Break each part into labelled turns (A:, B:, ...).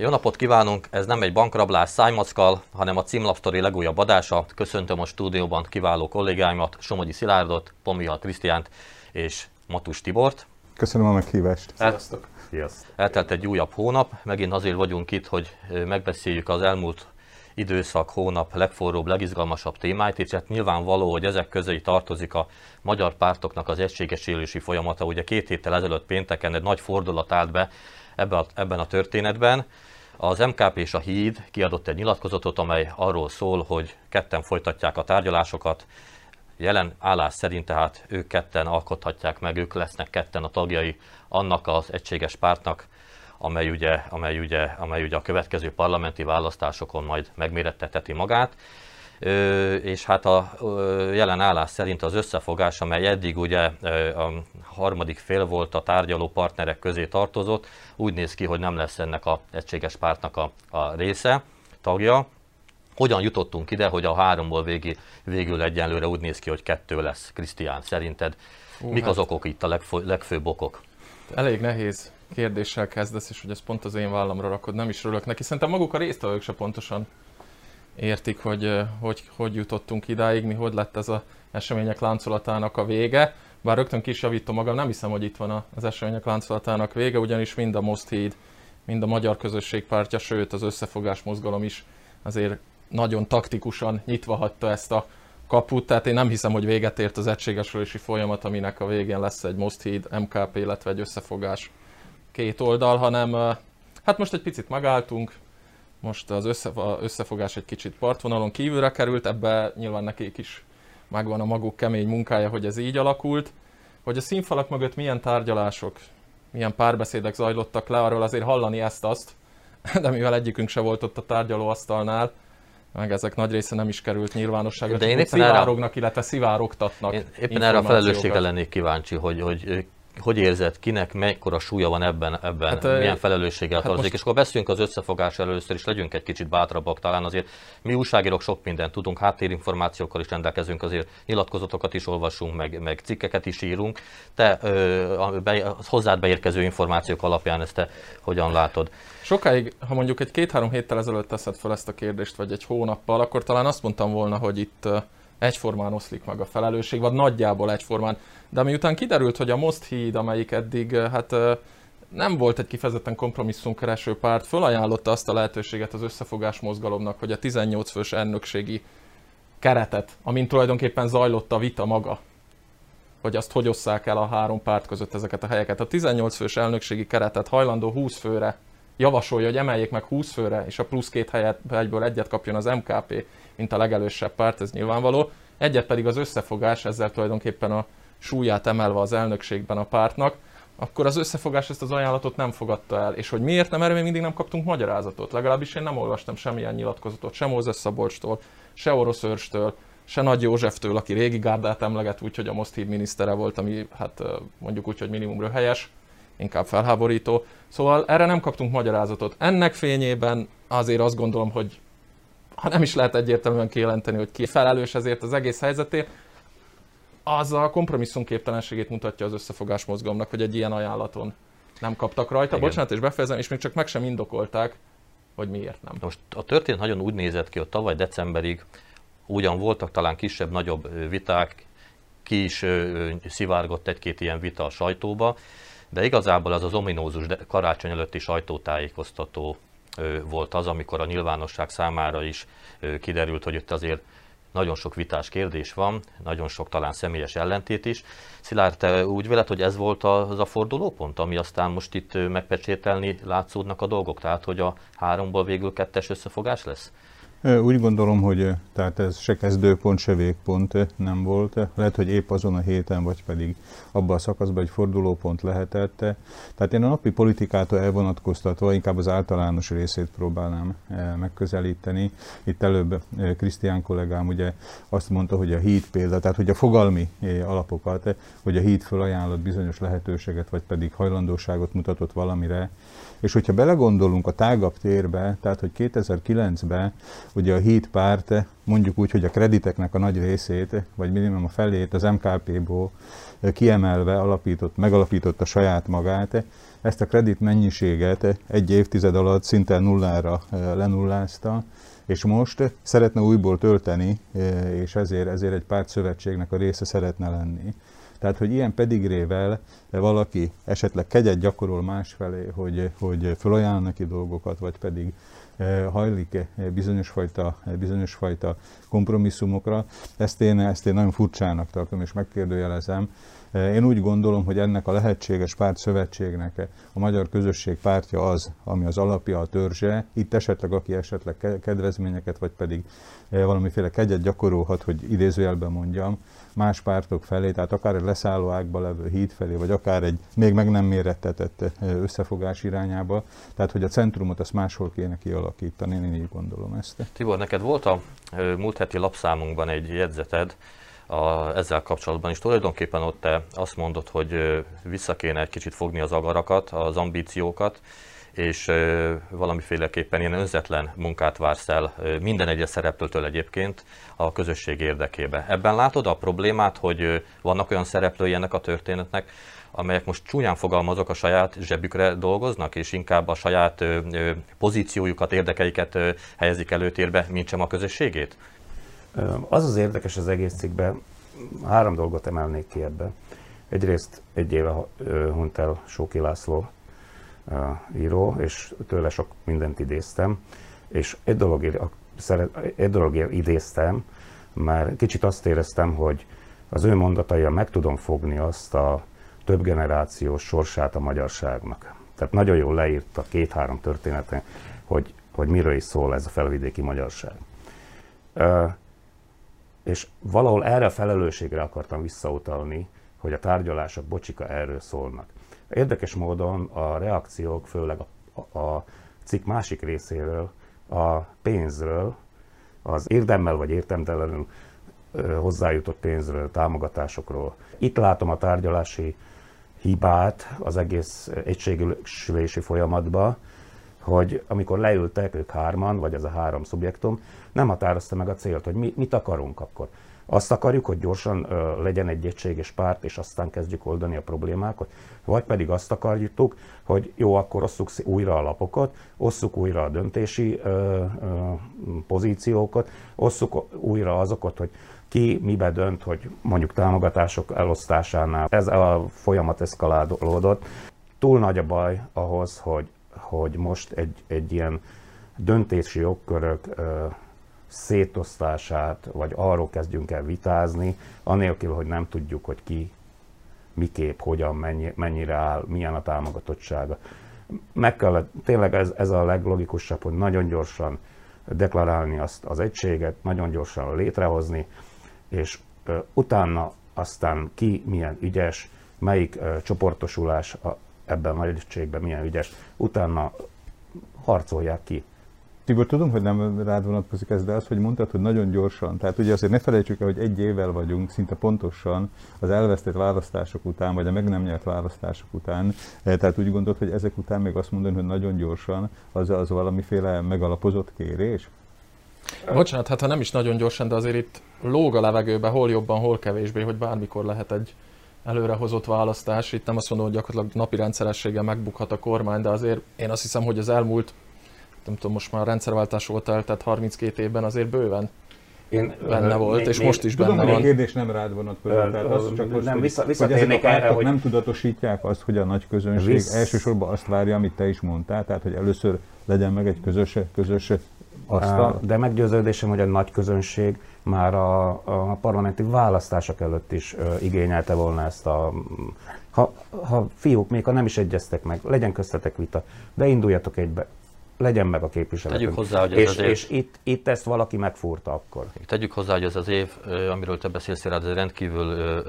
A: Jó napot kívánunk! Ez nem egy bankrablás szájmackkal, hanem a címlapsztori legújabb adása. Köszöntöm a stúdióban kiváló kollégáimat, Somogyi Szilárdot, Pomihal Krisztiánt és Matus Tibort.
B: Köszönöm a meghívást.
C: Sziasztok!
A: Sziasztok. Eltelt egy újabb hónap, megint azért vagyunk itt, hogy megbeszéljük az elmúlt időszak, hónap legforróbb, legizgalmasabb témáit, és hát nyilvánvaló, hogy ezek közé tartozik a magyar pártoknak az egységesülési folyamata. Ugye két héttel ezelőtt pénteken egy nagy fordulat állt be ebben a, ebben a történetben. Az MKP és a Híd kiadott egy nyilatkozatot, amely arról szól, hogy ketten folytatják a tárgyalásokat, jelen állás szerint tehát ők ketten alkothatják meg, ők lesznek ketten a tagjai annak az egységes pártnak, amely ugye, amely ugye, amely ugye a következő parlamenti választásokon majd megméretteteti magát. És hát a jelen állás szerint az összefogás, amely eddig ugye a harmadik fél volt, a tárgyaló partnerek közé tartozott, úgy néz ki, hogy nem lesz ennek a egységes pártnak a, a része, tagja. Hogyan jutottunk ide, hogy a háromból végig, végül egyenlőre úgy néz ki, hogy kettő lesz, Krisztián, szerinted? Hú, Mik hát az okok itt, a legfő, legfőbb okok?
C: Elég nehéz kérdéssel kezdesz, és hogy ez pont az én vállamra rakod, nem is örülök neki. Szerintem maguk a résztvevők se pontosan értik, hogy, hogy hogy jutottunk idáig, mi hogy lett ez az események láncolatának a vége. Bár rögtön kis javítom magam, nem hiszem, hogy itt van az események láncolatának vége, ugyanis mind a Most Híd, mind a Magyar Közösség pártja, sőt az összefogás mozgalom is azért nagyon taktikusan nyitva hagyta ezt a kaput, tehát én nem hiszem, hogy véget ért az egységesülési folyamat, aminek a végén lesz egy Most Híd, MKP, illetve egy összefogás két oldal, hanem hát most egy picit megálltunk, most az összefogás egy kicsit partvonalon kívülre került, ebbe nyilván nekik is megvan a maguk kemény munkája, hogy ez így alakult. Hogy a színfalak mögött milyen tárgyalások, milyen párbeszédek zajlottak le, arról azért hallani ezt-azt, de mivel egyikünk se volt ott a tárgyalóasztalnál, meg ezek nagy része nem is került nyilvánosságra, de én éppen szivárognak, erre, illetve szivárogtatnak. Én
A: éppen erre a felelősségre lennék kíváncsi, hogy, hogy hogy érzed, kinek mekkora súlya van ebben, ebben hát, milyen felelősséggel hát tartozik, most... és akkor beszéljünk az összefogás először is, legyünk egy kicsit bátrabbak, talán azért mi újságírók sok mindent tudunk, háttérinformációkkal is rendelkezünk, azért nyilatkozatokat is olvasunk, meg, meg cikkeket is írunk. Te ö, a be, hozzád beérkező információk alapján ezt te hogyan látod?
C: Sokáig, ha mondjuk egy két-három héttel ezelőtt teszed fel ezt a kérdést, vagy egy hónappal, akkor talán azt mondtam volna, hogy itt egyformán oszlik meg a felelősség, vagy nagyjából egyformán. De miután kiderült, hogy a Most híd, amelyik eddig hát nem volt egy kifejezetten kompromisszumkereső párt, fölajánlotta azt a lehetőséget az összefogás mozgalomnak, hogy a 18 fős elnökségi keretet, amint tulajdonképpen zajlott a vita maga, hogy azt hogy osszák el a három párt között ezeket a helyeket. A 18 fős elnökségi keretet hajlandó 20 főre javasolja, hogy emeljék meg 20 főre, és a plusz két helyet, egyből egyet kapjon az MKP, mint a legelősebb párt, ez nyilvánvaló. Egyet pedig az összefogás, ezzel tulajdonképpen a súlyát emelve az elnökségben a pártnak, akkor az összefogás ezt az ajánlatot nem fogadta el. És hogy miért nem, erre még mindig nem kaptunk magyarázatot. Legalábbis én nem olvastam semmilyen nyilatkozatot, sem Mózes Szabolcstól, se Orosz Őrstől, se Nagy Józseftől, aki régi gárdát emleget úgy, hogy a Most híd minisztere volt, ami hát mondjuk úgy, hogy minimum helyes, inkább felháborító. Szóval erre nem kaptunk magyarázatot. Ennek fényében azért azt gondolom, hogy ha nem is lehet egyértelműen kijelenteni, hogy ki felelős ezért az egész helyzetért, az a kompromisszumképtelenségét mutatja az összefogás mozgalomnak, hogy egy ilyen ajánlaton nem kaptak rajta. Igen. Bocsánat, és befejezem, és még csak meg sem indokolták, hogy miért nem.
A: Most a történet nagyon úgy nézett ki, hogy tavaly decemberig ugyan voltak talán kisebb-nagyobb viták, ki is szivárgott egy-két ilyen vita a sajtóba, de igazából az az ominózus karácsony előtti sajtótájékoztató volt az, amikor a nyilvánosság számára is kiderült, hogy itt azért nagyon sok vitás kérdés van, nagyon sok talán személyes ellentét is. Szilárd, te úgy véled, hogy ez volt az a fordulópont, ami aztán most itt megpecsételni látszódnak a dolgok, tehát hogy a háromból végül kettes összefogás lesz?
B: Úgy gondolom, hogy tehát ez se kezdőpont, se végpont nem volt. Lehet, hogy épp azon a héten, vagy pedig abban a szakaszban egy fordulópont lehetett. Tehát én a napi politikától elvonatkoztatva inkább az általános részét próbálnám megközelíteni. Itt előbb Krisztián kollégám ugye azt mondta, hogy a híd példa, tehát hogy a fogalmi alapokat, hogy a híd fölajánlott bizonyos lehetőséget, vagy pedig hajlandóságot mutatott valamire, és hogyha belegondolunk a tágabb térbe, tehát hogy 2009-ben ugye a híd párt mondjuk úgy, hogy a krediteknek a nagy részét, vagy minimum a felét az MKP-ból kiemelve alapított, megalapította saját magát, ezt a kredit mennyiséget egy évtized alatt szinte nullára lenullázta, és most szeretne újból tölteni, és ezért, ezért egy párt szövetségnek a része szeretne lenni. Tehát, hogy ilyen pedigrével valaki esetleg kegyet gyakorol másfelé, hogy, hogy felajánl neki dolgokat, vagy pedig hajlik bizonyos fajta, bizonyos fajta kompromisszumokra, ezt én, ezt én nagyon furcsának tartom, és megkérdőjelezem, én úgy gondolom, hogy ennek a lehetséges pártszövetségnek a magyar közösség pártja az, ami az alapja, a törzse. Itt esetleg, aki esetleg kedvezményeket, vagy pedig valamiféle kegyet gyakorolhat, hogy idézőjelben mondjam, más pártok felé, tehát akár egy leszálló ágba levő híd felé, vagy akár egy még meg nem mérettetett összefogás irányába. Tehát, hogy a centrumot azt máshol kéne kialakítani, én így gondolom ezt.
A: Tibor, neked volt a múlt heti lapszámunkban egy jegyzeted, a, ezzel kapcsolatban is. Tulajdonképpen ott te azt mondod, hogy vissza kéne egy kicsit fogni az agarakat, az ambíciókat, és valamiféleképpen ilyen önzetlen munkát vársz el minden egyes szereplőtől egyébként a közösség érdekébe. Ebben látod a problémát, hogy vannak olyan szereplői ennek a történetnek, amelyek most csúnyán fogalmazok, a saját zsebükre dolgoznak, és inkább a saját pozíciójukat, érdekeiket helyezik előtérbe, mint sem a közösségét?
D: Az az érdekes az egész cikkben, három dolgot emelnék ki ebbe. Egyrészt egy éve hunyt el Sóki László író, és tőle sok mindent idéztem, és egy dologért, egy dologért idéztem, mert kicsit azt éreztem, hogy az ő mondataia meg tudom fogni azt a több generációs sorsát a magyarságnak. Tehát nagyon jól leírta két-három történeten, hogy, hogy miről is szól ez a felvidéki magyarság és valahol erre a felelősségre akartam visszautalni, hogy a tárgyalások, bocsika, erről szólnak. Érdekes módon a reakciók, főleg a, a cikk másik részéről, a pénzről, az érdemmel vagy értemtelenül hozzájutott pénzről, támogatásokról. Itt látom a tárgyalási hibát az egész egységülési folyamatban, hogy amikor leültek ők hárman, vagy ez a három szubjektum, nem határozta meg a célt, hogy mi, mit akarunk akkor. Azt akarjuk, hogy gyorsan ö, legyen egy egységes párt, és aztán kezdjük oldani a problémákat, vagy pedig azt akarjuk, hogy jó, akkor osszuk újra a lapokat, osszuk újra a döntési ö, ö, pozíciókat, osszuk újra azokat, hogy ki mibe dönt, hogy mondjuk támogatások elosztásánál ez a folyamat eszkalálódott. Túl nagy a baj ahhoz, hogy hogy most egy, egy ilyen döntési jogkörök szétosztását, vagy arról kezdjünk el vitázni, anélkül, hogy nem tudjuk, hogy ki miképp, hogyan, mennyi, mennyire áll, milyen a támogatottsága. Meg kell, tényleg ez, ez a leglogikusabb, hogy nagyon gyorsan deklarálni azt az egységet, nagyon gyorsan létrehozni, és utána aztán ki milyen ügyes, melyik csoportosulás ebben a egységben milyen ügyes, utána harcolják ki.
B: Tibor, tudom, hogy nem rád vonatkozik ez, de az, hogy mondtad, hogy nagyon gyorsan. Tehát ugye azért ne felejtsük el, hogy egy évvel vagyunk szinte pontosan az elvesztett választások után, vagy a meg nem nyert választások után. Eh, tehát úgy gondolod, hogy ezek után még azt mondani, hogy nagyon gyorsan, az, az valamiféle megalapozott kérés?
C: Bocsánat, hát ha nem is nagyon gyorsan, de azért itt lóg a levegőbe, hol jobban, hol kevésbé, hogy bármikor lehet egy előrehozott választás. Itt nem azt mondom, hogy gyakorlatilag napi rendszerességgel megbukhat a kormány, de azért én azt hiszem, hogy az elmúlt, nem tudom, most már a rendszerváltás óta tehát 32 évben azért bőven én, benne volt, még, és még, most is
B: tudom,
C: benne van.
B: a kérdés nem rád vonatkozik, tehát az csak most,
D: nem, vissza, visszatérnék
B: hogy erre, hogy nem tudatosítják azt, hogy a nagy közönség vissz... elsősorban azt várja, amit te is mondtál, tehát hogy először legyen meg egy közös, közös asztal.
D: De meggyőződésem, hogy a nagy közönség már a, a parlamenti választások előtt is igényelte volna ezt a... Ha, ha fiúk, még ha nem is egyeztek meg, legyen köztetek vita, de induljatok egybe, legyen meg a képviselet.
A: Tegyük hozzá, hogy ez
D: és,
A: az év...
D: és itt, itt ezt valaki megfúrta akkor.
A: Tegyük hozzá, hogy ez az év, amiről te beszélsz, ez egy rendkívül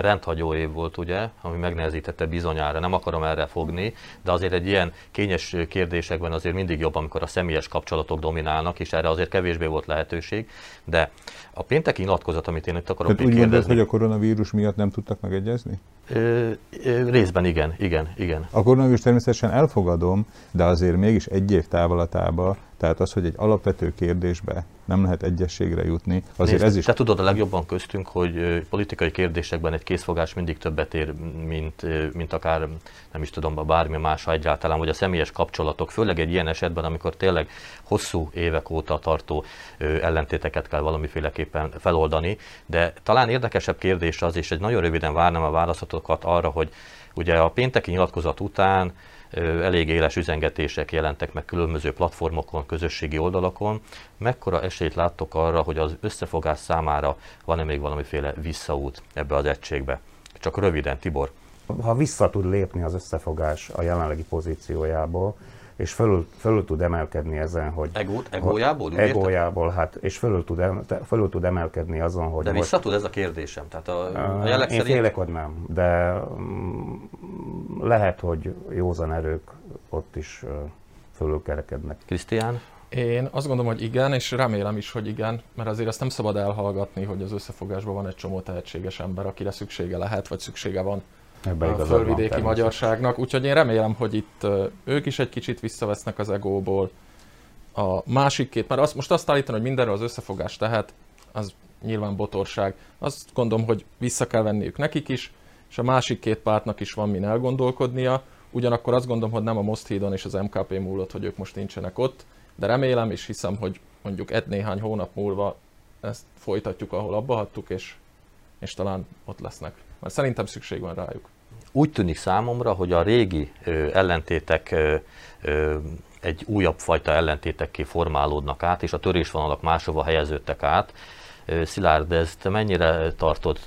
A: rendhagyó év volt, ugye, ami megnehezítette bizonyára. Nem akarom erre fogni, de azért egy ilyen kényes kérdésekben azért mindig jobb, amikor a személyes kapcsolatok dominálnak, és erre azért kevésbé volt lehetőség. De a pénteki nyilatkozat, amit én itt akarok
B: Tehát úgy mondod, hogy a koronavírus miatt nem tudtak megegyezni?
A: Ö, részben igen, igen, igen.
B: A koronavírus természetesen elfogadom, de azért mégis egy év távolatában Tehát az, hogy egy alapvető kérdésbe nem lehet egyességre jutni, azért
A: Nézd,
B: ez is...
A: Te tudod a legjobban köztünk, hogy politikai kérdésekben egy készfogás mindig többet ér, mint, mint akár, nem is tudom, bármi más, egyáltalán, vagy a személyes kapcsolatok, főleg egy ilyen esetben, amikor tényleg hosszú évek óta tartó ellentéteket kell valamiféleképpen feloldani, de talán érdekesebb kérdés az, és egy nagyon röviden várnám a válaszatokat arra, hogy ugye a pénteki nyilatkozat után elég éles üzengetések jelentek meg különböző platformokon, közösségi oldalakon. Mekkora esélyt láttok arra, hogy az összefogás számára van-e még valamiféle visszaút ebbe az egységbe? Csak röviden, Tibor.
D: Ha vissza tud lépni az összefogás a jelenlegi pozíciójából, és fölül, fölül tud emelkedni ezen, hogy...
A: Egót, egójából?
D: Úgy egójából, hát, és fölül tud, fölül tud emelkedni azon, hogy...
A: De most, tud ez a kérdésem? Tehát a, a
D: jelek én szerint... félek, hogy nem, de mm, lehet, hogy józan erők ott is fölülkerekednek.
A: Krisztián?
C: Én azt gondolom, hogy igen, és remélem is, hogy igen, mert azért azt nem szabad elhallgatni, hogy az összefogásban van egy csomó tehetséges ember, akire szüksége lehet, vagy szüksége van Ebbe a fölvidéki magyarságnak. Úgyhogy én remélem, hogy itt ők is egy kicsit visszavesznek az egóból. A másik két, mert azt, most azt állítani, hogy mindenről az összefogás tehet, az nyilván botorság. Azt gondolom, hogy vissza kell venniük nekik is, és a másik két pártnak is van min elgondolkodnia. Ugyanakkor azt gondolom, hogy nem a Most hídon és az MKP múlott, hogy ők most nincsenek ott, de remélem és hiszem, hogy mondjuk egy néhány hónap múlva ezt folytatjuk, ahol abba hagytuk, és, és talán ott lesznek. Mert szerintem szükség van rájuk.
A: Úgy tűnik számomra, hogy a régi ellentétek egy újabb fajta ellentétekké formálódnak át, és a törésvonalak máshova helyeződtek át. Szilárd, ezt mennyire tartod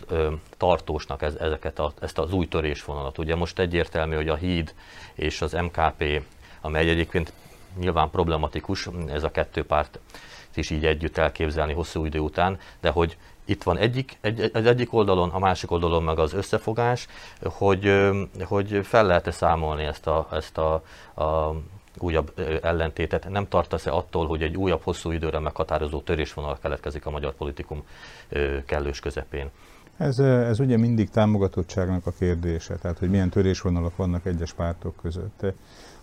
A: tartósnak ez, ezeket a, ezt az új törésvonalat? Ugye most egyértelmű, hogy a híd és az MKP, amely egyébként nyilván problematikus, ez a kettő párt is így együtt elképzelni hosszú idő után, de hogy itt van egyik, egy, egy, egyik oldalon, a másik oldalon meg az összefogás, hogy, hogy fel lehet-e számolni ezt a, ezt a, a újabb ellentétet. Nem tartasz-e attól, hogy egy újabb hosszú időre meghatározó törésvonal keletkezik a magyar politikum kellős közepén?
B: Ez, ez ugye mindig támogatottságnak a kérdése, tehát hogy milyen törésvonalak vannak egyes pártok között.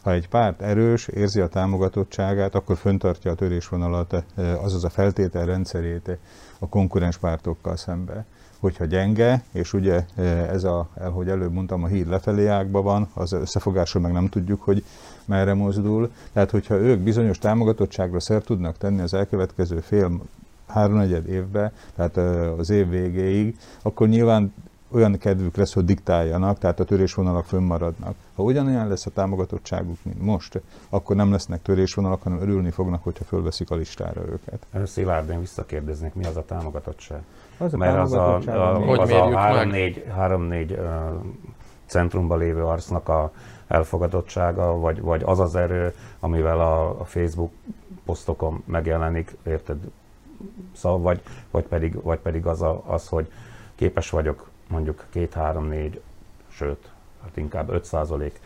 B: Ha egy párt erős, érzi a támogatottságát, akkor föntartja a törésvonalat, azaz a feltételrendszerét a konkurens pártokkal szembe. Hogyha gyenge, és ugye ez a, ahogy előbb mondtam, a híd lefelé ágban van, az összefogásról meg nem tudjuk, hogy merre mozdul. Tehát, hogyha ők bizonyos támogatottságra szert tudnak tenni az elkövetkező fél háromnegyed évbe, tehát az év végéig, akkor nyilván olyan kedvük lesz, hogy diktáljanak, tehát a törésvonalak fönnmaradnak. Ha ugyanolyan lesz a támogatottságuk, mint most, akkor nem lesznek törésvonalak, hanem örülni fognak, hogyha fölveszik a listára őket.
D: Szilárd, én visszakérdeznék, mi az a támogatottság? Az a Mert az a, a, az a három-négy, három-négy uh, centrumban lévő arcnak a elfogadottsága, vagy, vagy az az erő, amivel a, a Facebook posztokon megjelenik, érted? Szóval, vagy, vagy, pedig, vagy pedig az, a, az, hogy képes vagyok mondjuk két, három, négy, sőt, hát inkább 5 százalék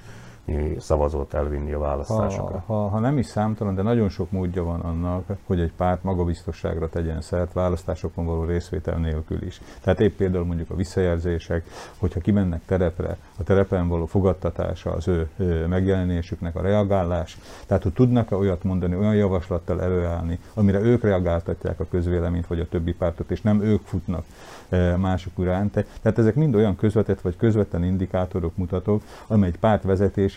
D: szavazót elvinni a választásokra.
B: Ha, ha, ha nem is számtalan, de nagyon sok módja van annak, hogy egy párt magabiztosságra tegyen szert választásokon való részvétel nélkül is. Tehát épp például mondjuk a visszajelzések, hogyha kimennek terepre, a terepen való fogadtatása, az ő, megjelenésüknek a reagálás, tehát hogy tudnak-e olyat mondani, olyan javaslattal előállni, amire ők reagáltatják a közvéleményt vagy a többi pártot, és nem ők futnak mások iránt. Tehát ezek mind olyan közvetett vagy közvetlen indikátorok, mutatók, amely egy párt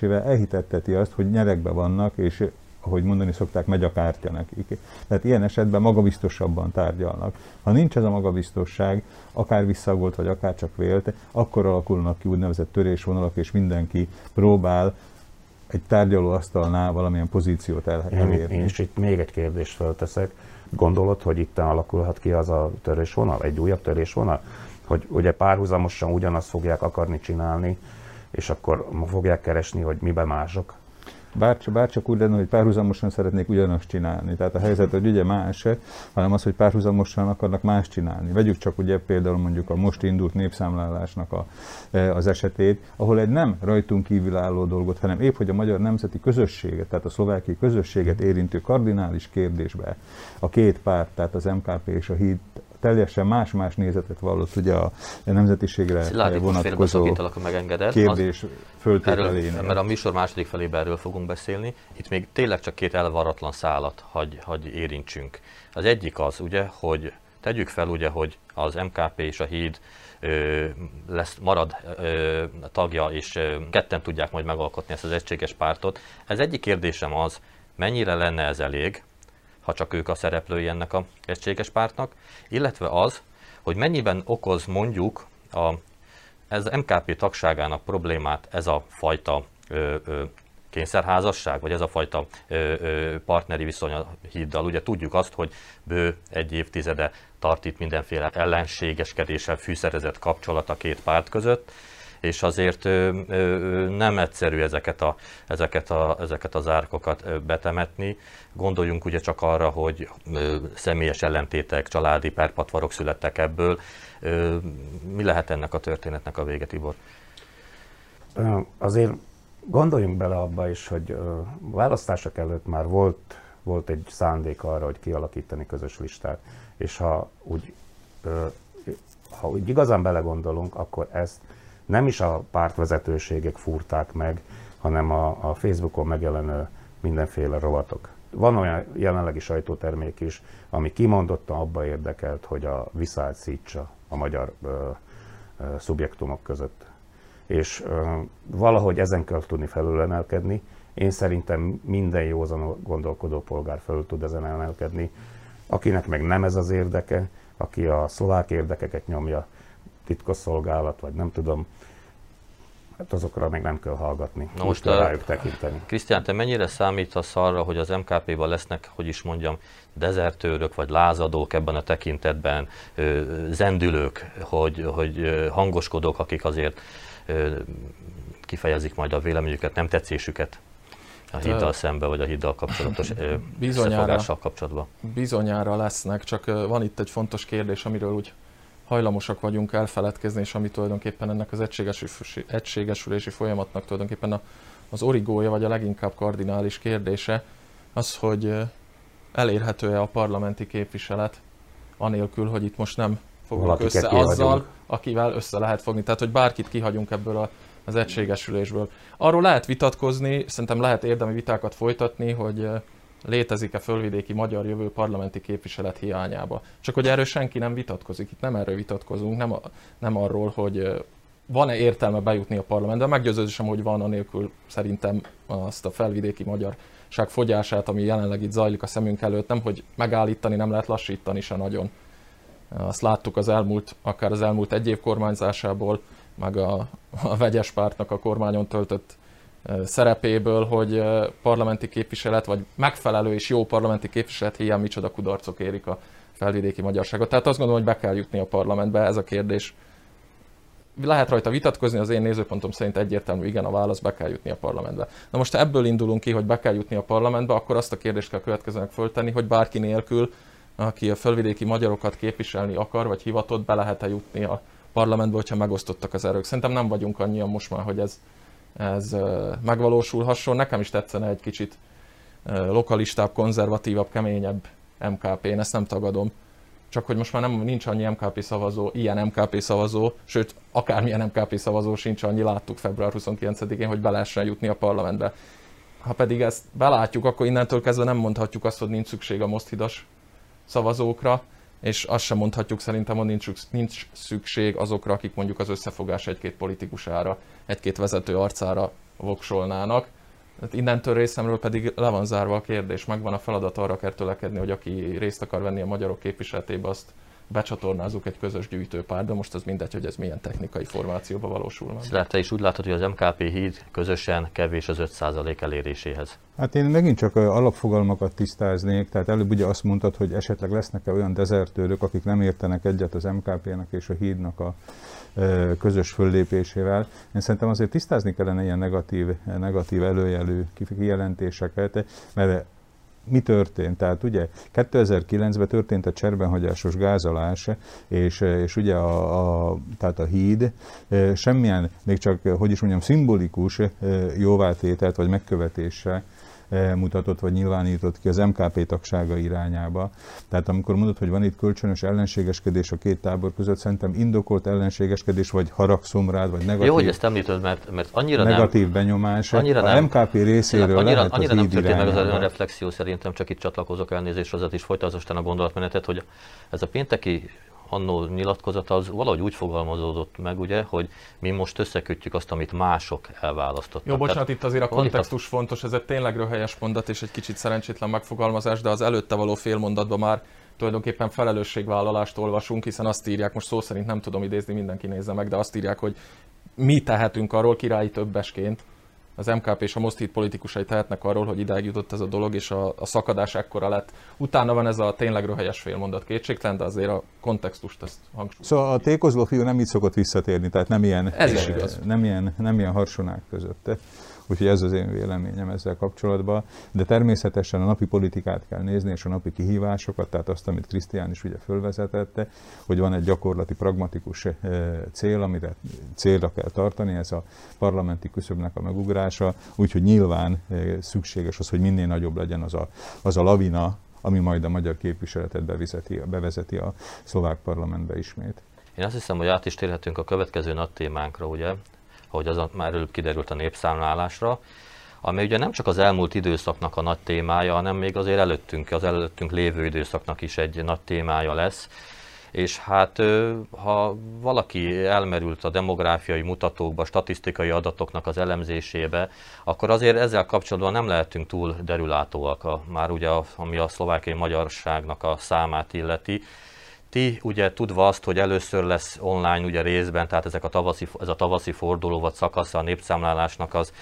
B: vezetésével elhitetteti azt, hogy nyerekbe vannak, és ahogy mondani szokták, megy a kártya nekik. Tehát ilyen esetben magabiztosabban tárgyalnak. Ha nincs ez a magabiztosság, akár visszagolt, vagy akár csak vélt, akkor alakulnak ki úgynevezett törésvonalak, és mindenki próbál egy tárgyalóasztalnál valamilyen pozíciót elérni.
D: Én, és itt még egy kérdést felteszek. Gondolod, hogy itt alakulhat ki az a törésvonal, egy újabb törésvonal? Hogy ugye párhuzamosan ugyanazt fogják akarni csinálni, és akkor fogják keresni, hogy miben mások?
B: bár, bár csak úgy lenne, hogy párhuzamosan szeretnék ugyanazt csinálni. Tehát a helyzet, hogy ugye más, hanem az, hogy párhuzamosan akarnak más csinálni. Vegyük csak ugye például mondjuk a most indult népszámlálásnak a, e, az esetét, ahol egy nem rajtunk kívül álló dolgot, hanem épp, hogy a magyar nemzeti közösséget, tehát a szlovákiai közösséget érintő kardinális kérdésbe a két párt, tehát az MKP és a HID teljesen más-más nézetet vallott ugye a nemzetiségre
A: Szilárdi,
B: vonatkozó kérdés föltételénél.
A: Mert a műsor második felében erről fogunk beszélni. Itt még tényleg csak két elvaratlan szálat hagy, hagy érintsünk. Az egyik az, ugye, hogy tegyük fel, ugye, hogy az MKP és a híd ö, lesz, marad ö, tagja, és ö, ketten tudják majd megalkotni ezt az egységes pártot. Ez egyik kérdésem az, mennyire lenne ez elég, ha csak ők a szereplői ennek a egységes pártnak, illetve az, hogy mennyiben okoz mondjuk a, ez MKP tagságának problémát ez a fajta ö, ö, kényszerházasság, vagy ez a fajta ö, ö, partneri viszony a híddal. Ugye tudjuk azt, hogy bő egy évtizede tart itt mindenféle ellenségeskedéssel fűszerezett kapcsolat a két párt között, és azért nem egyszerű ezeket, a, ezeket, a, ezeket az árkokat betemetni. Gondoljunk ugye csak arra, hogy személyes ellentétek, családi perpatvarok születtek ebből. Mi lehet ennek a történetnek a vége, Tibor?
D: Azért gondoljunk bele abba is, hogy választások előtt már volt, volt egy szándék arra, hogy kialakítani közös listát, és ha úgy, ha úgy igazán belegondolunk, akkor ezt nem is a pártvezetőségek fúrták meg, hanem a, a Facebookon megjelenő mindenféle rovatok. Van olyan jelenlegi sajtótermék is, ami kimondottan abba érdekelt, hogy a viszályt szítsa a magyar ö, ö, szubjektumok között. És ö, valahogy ezen kell tudni felülemelkedni. Én szerintem minden józan gondolkodó polgár felül tud ezen emelkedni. Akinek meg nem ez az érdeke, aki a szolák érdekeket nyomja, titkosszolgálat, vagy nem tudom, hát azokra még nem kell hallgatni.
A: Na most kell rájuk tekinteni. Krisztián, te mennyire számítasz arra, hogy az MKP-ban lesznek, hogy is mondjam, dezertőrök vagy lázadók ebben a tekintetben, zendülők, hogy, hogy hangoskodók, akik azért kifejezik majd a véleményüket, nem tetszésüket a hiddal szembe, vagy a hiddal kapcsolatos bizonyára, kapcsolatban?
C: Bizonyára lesznek, csak van itt egy fontos kérdés, amiről úgy hajlamosak vagyunk elfeledkezni, és ami tulajdonképpen ennek az egységesülési folyamatnak tulajdonképpen a, az origója, vagy a leginkább kardinális kérdése, az, hogy elérhető-e a parlamenti képviselet, anélkül, hogy itt most nem fogunk össze azzal, akivel össze lehet fogni. Tehát, hogy bárkit kihagyunk ebből a, az egységesülésből. Arról lehet vitatkozni, szerintem lehet érdemi vitákat folytatni, hogy létezik-e fölvidéki magyar jövő parlamenti képviselet hiányába. Csak hogy erről senki nem vitatkozik, itt nem erről vitatkozunk, nem, a, nem arról, hogy van-e értelme bejutni a parlamentbe. Meggyőződésem, hogy van, anélkül szerintem azt a felvidéki magyarság fogyását, ami jelenleg itt zajlik a szemünk előtt, nem hogy megállítani, nem lehet lassítani se nagyon. Azt láttuk az elmúlt, akár az elmúlt egy év kormányzásából, meg a, a vegyes pártnak a kormányon töltött szerepéből, hogy parlamenti képviselet, vagy megfelelő és jó parlamenti képviselet hiány micsoda kudarcok érik a felvidéki magyarságot. Tehát azt gondolom, hogy be kell jutni a parlamentbe, ez a kérdés. Lehet rajta vitatkozni, az én nézőpontom szerint egyértelmű, igen, a válasz be kell jutni a parlamentbe. Na most ha ebből indulunk ki, hogy be kell jutni a parlamentbe, akkor azt a kérdést kell következőnek föltenni, hogy bárki nélkül, aki a felvidéki magyarokat képviselni akar, vagy hivatott, be lehet-e jutni a parlamentbe, hogyha megosztottak az erők. Szerintem nem vagyunk annyian most már, hogy ez, ez megvalósulhasson. Nekem is tetszene egy kicsit lokalistább, konzervatívabb, keményebb MKP, én ezt nem tagadom. Csak hogy most már nem, nincs annyi MKP szavazó, ilyen MKP szavazó, sőt, akármilyen MKP szavazó sincs annyi, láttuk február 29-én, hogy be lehessen jutni a parlamentbe. Ha pedig ezt belátjuk, akkor innentől kezdve nem mondhatjuk azt, hogy nincs szükség a Mosthidas szavazókra, és azt sem mondhatjuk szerintem, hogy nincs, nincs szükség azokra, akik mondjuk az összefogás egy-két politikusára, egy-két vezető arcára voksolnának. Hát innentől részemről pedig le van zárva a kérdés, megvan a feladat arra kell tölekedni, hogy aki részt akar venni a magyarok képviseletébe, azt becsatornázunk egy közös gyűjtőpár, de most az mindegy, hogy ez milyen technikai formációba valósul meg.
A: Szilárd, te is úgy látod, hogy az MKP híd közösen kevés az 5% eléréséhez.
B: Hát én megint csak alapfogalmakat tisztáznék, tehát előbb ugye azt mondtad, hogy esetleg lesznek-e olyan dezertőrök, akik nem értenek egyet az MKP-nek és a hídnak a közös föllépésével. Én szerintem azért tisztázni kellene ilyen negatív, negatív előjelű kijelentéseket, mert mi történt? Tehát ugye 2009-ben történt a cserbenhagyásos gázolás, és, és ugye a, a, tehát a híd semmilyen, még csak, hogy is mondjam, szimbolikus jóváltételt vagy megkövetésre mutatott vagy nyilvánított ki az MKP tagsága irányába. Tehát amikor mondod, hogy van itt kölcsönös ellenségeskedés a két tábor között, szerintem indokolt ellenségeskedés, vagy haragszom rád, vagy negatív,
A: Jó, hogy ezt említed, mert, mert annyira
B: negatív
A: nem,
B: benyomás.
A: Annyira
B: a
A: nem.
B: MKP részéről
A: annyira,
B: lehet
A: annyira
B: az
A: nem történt meg az a reflexió szerintem, csak itt csatlakozok elnézést, azért is folytasd aztán a gondolatmenetet, hogy ez a pénteki annó nyilatkozat az valahogy úgy fogalmazódott meg, ugye, hogy mi most összekötjük azt, amit mások elválasztottak.
C: Jó, bocsánat, itt azért a kontextus fontos, ez egy tényleg röhelyes mondat és egy kicsit szerencsétlen megfogalmazás, de az előtte való félmondatban már tulajdonképpen felelősségvállalást olvasunk, hiszen azt írják, most szó szerint nem tudom idézni, mindenki nézze meg, de azt írják, hogy mi tehetünk arról királyi többesként, az MKP és a Most Híd politikusai tehetnek arról, hogy idáig jutott ez a dolog, és a, a szakadás ekkora lett. Utána van ez a tényleg röhelyes félmondat kétségtelen, de azért a kontextust ezt hangsúlyozom.
B: Szóval a tékozló fiú nem így szokott visszatérni, tehát nem ilyen,
C: Ez is igaz.
B: Nem ilyen, nem ilyen harsonák között. Úgyhogy ez az én véleményem ezzel kapcsolatban. De természetesen a napi politikát kell nézni, és a napi kihívásokat, tehát azt, amit Krisztián is ugye fölvezetette, hogy van egy gyakorlati, pragmatikus eh, cél, amire célra kell tartani, ez a parlamenti küszöbnek a megugrása, úgyhogy nyilván eh, szükséges az, hogy minél nagyobb legyen az a, az a lavina, ami majd a magyar képviseletet bevezeti, bevezeti a szlovák parlamentbe ismét.
A: Én azt hiszem, hogy át is térhetünk a következő nagy témánkra, ugye, ahogy az már előbb kiderült a népszámlálásra, ami ugye nem csak az elmúlt időszaknak a nagy témája, hanem még azért előttünk, az előttünk lévő időszaknak is egy nagy témája lesz. És hát ha valaki elmerült a demográfiai mutatókba, statisztikai adatoknak az elemzésébe, akkor azért ezzel kapcsolatban nem lehetünk túl derülátóak, a, már ugye ami a szlovákiai magyarságnak a számát illeti. Ti ugye tudva azt, hogy először lesz online ugye részben, tehát ezek a tavaszi, ez a tavaszi forduló vagy szakasza a népszámlálásnak az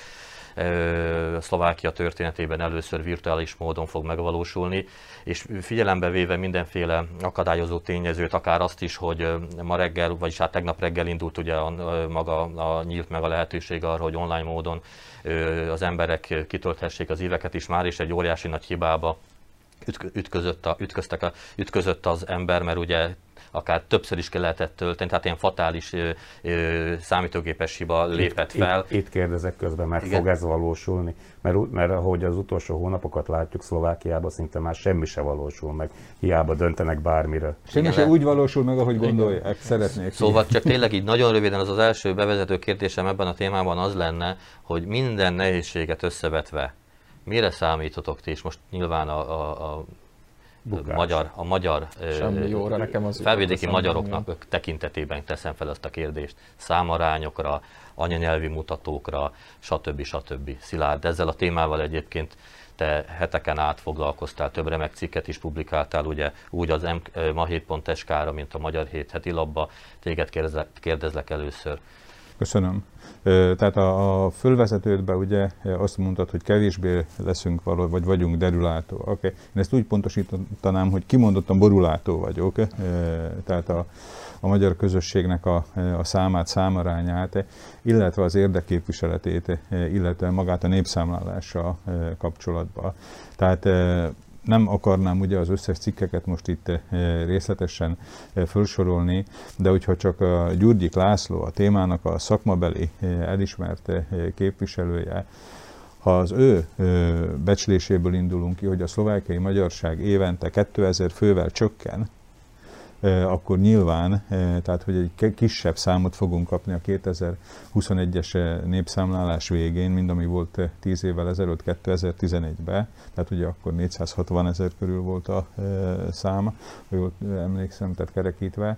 A: Szlovákia történetében először virtuális módon fog megvalósulni, és figyelembe véve mindenféle akadályozó tényezőt, akár azt is, hogy ma reggel, vagyis hát tegnap reggel indult ugye a, maga a, nyílt meg a lehetőség arra, hogy online módon az emberek kitölthessék az éveket is, már is egy óriási nagy hibába ütközött, a, ütköztek a, ütközött az ember, mert ugye akár többször is lehetett tölteni, tehát ilyen fatális ö, ö, számítógépes hiba lépett fel.
D: Itt, itt kérdezek közben, mert
A: Igen.
D: fog ez valósulni? Mert, mert ahogy az utolsó hónapokat látjuk Szlovákiában, szinte már semmi se valósul meg, hiába döntenek bármiről.
B: Semmi
A: Igen,
B: se úgy valósul meg, ahogy gondolják, szeretnék.
A: Szóval csak tényleg így nagyon röviden az az első bevezető kérdésem ebben a témában az lenne, hogy minden nehézséget összevetve, mire számítotok ti, és most nyilván a, a, a
D: Bukásra.
A: magyar, a magyar
C: Semmi jóra, nekem az
A: felvidéki magyaroknak tekintetében teszem fel ezt a kérdést. Számarányokra, anyanyelvi mutatókra, stb. stb. Szilárd, ezzel a témával egyébként te heteken át foglalkoztál, több remek cikket is publikáltál, ugye úgy az M, ö, ma 7.sk-ra, mint a Magyar Hét heti labba. Téged kérdezlek, kérdezlek először.
B: Köszönöm. Tehát a, a fölvezetődben ugye azt mondtad, hogy kevésbé leszünk való, vagy vagyunk derülátó. Okay. Én ezt úgy pontosítanám, hogy kimondottan borulátó vagyok. Tehát a, a magyar közösségnek a, a számát, számarányát, illetve az érdekképviseletét, illetve magát a népszámlálással kapcsolatban. Tehát nem akarnám ugye az összes cikkeket most itt eh, részletesen eh, felsorolni, de hogyha csak a Gyurgyik László, a témának a szakmabeli eh, elismert képviselője, ha az ő becsléséből indulunk ki, hogy a szlovákiai magyarság évente 2000 fővel csökken, akkor nyilván, tehát hogy egy kisebb számot fogunk kapni a 2021-es ö, népszámlálás végén, mint ami volt ö, 10 évvel ezelőtt 2011-ben, tehát ugye akkor 460 ezer körül volt a szám, ha jól emlékszem, tehát kerekítve.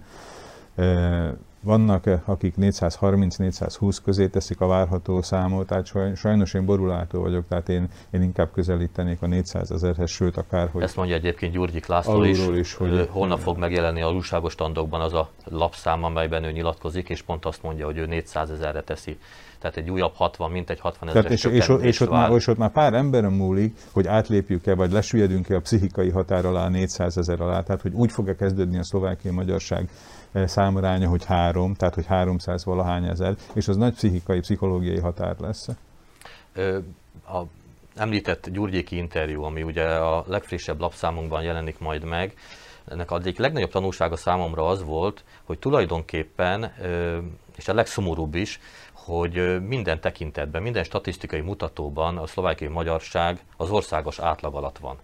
B: Vannak, akik 430-420 közé teszik a várható számot, tehát saj- sajnos én borulátó vagyok, tehát én, én inkább közelítenék a 400 ezerhez, sőt akár, hogy
A: Ezt mondja egyébként Gyurgyik László is,
B: is, hogy-
A: holnap fog megjelenni a újságos standokban az a lapszám, amelyben ő nyilatkozik, és pont azt mondja, hogy ő 400 ezerre teszi. Tehát egy újabb 60, mint egy 60
B: Tehát
A: ezeres
B: és, és, ott- és, ott már, és ott már pár emberen múlik, hogy átlépjük-e, vagy lesüllyedünk-e a pszichikai határ alá, 400 ezer alá. Tehát, hogy úgy fog-e kezdődni a szlovákiai magyarság számaránya, hogy három, tehát, hogy 300 valahány ezer, és az nagy pszichikai, pszichológiai határ lesz.
A: A említett Gyurgyéki interjú, ami ugye a legfrissebb lapszámunkban jelenik majd meg, ennek az egyik legnagyobb tanulsága számomra az volt, hogy tulajdonképpen és a legszomorúbb is, hogy minden tekintetben, minden statisztikai mutatóban a szlovákiai magyarság az országos átlag alatt van.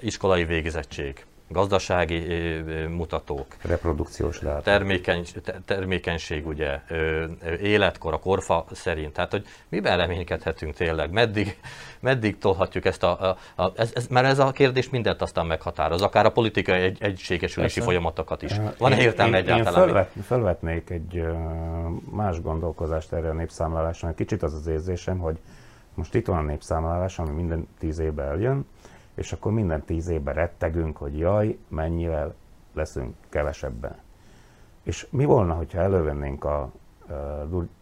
A: Iskolai végezettség, gazdasági mutatók,
D: reprodukciós dátum.
A: Termékeny, termékenység, ugye, életkor, a korfa szerint. Tehát, hogy miben reménykedhetünk tényleg, meddig, meddig tolhatjuk ezt a, a, a ez, ez, mert ez a kérdés mindent aztán meghatároz, akár a politikai egy, egységesülési Persze. folyamatokat is. Van-e értelme egyáltalán?
D: Én felvet, felvetnék egy más gondolkozást erre a népszámlálásra, kicsit az az érzésem, hogy most itt van a népszámlálás, ami minden tíz évben eljön, és akkor minden tíz évben rettegünk, hogy jaj, mennyivel leszünk kevesebben. És mi volna, hogyha elővennénk a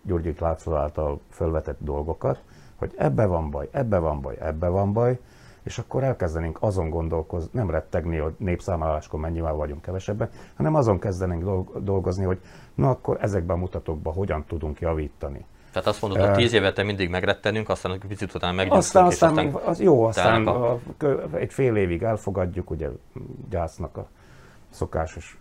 D: Gyurgyik Látszó által felvetett dolgokat, hogy ebbe van baj, ebbe van baj, ebbe van baj, és akkor elkezdenénk azon gondolkozni, nem rettegni, hogy népszámláláskor mennyivel vagyunk kevesebben, hanem azon kezdenénk dolgozni, hogy na akkor ezekben a mutatókban hogyan tudunk javítani.
A: Tehát azt mondod, hogy tíz évet mindig megrettenünk, aztán egy picit utána meggyőztünk,
D: aztán, aztán, aztán még, az jó, aztán a... egy fél évig elfogadjuk, ugye gyásznak a szokásos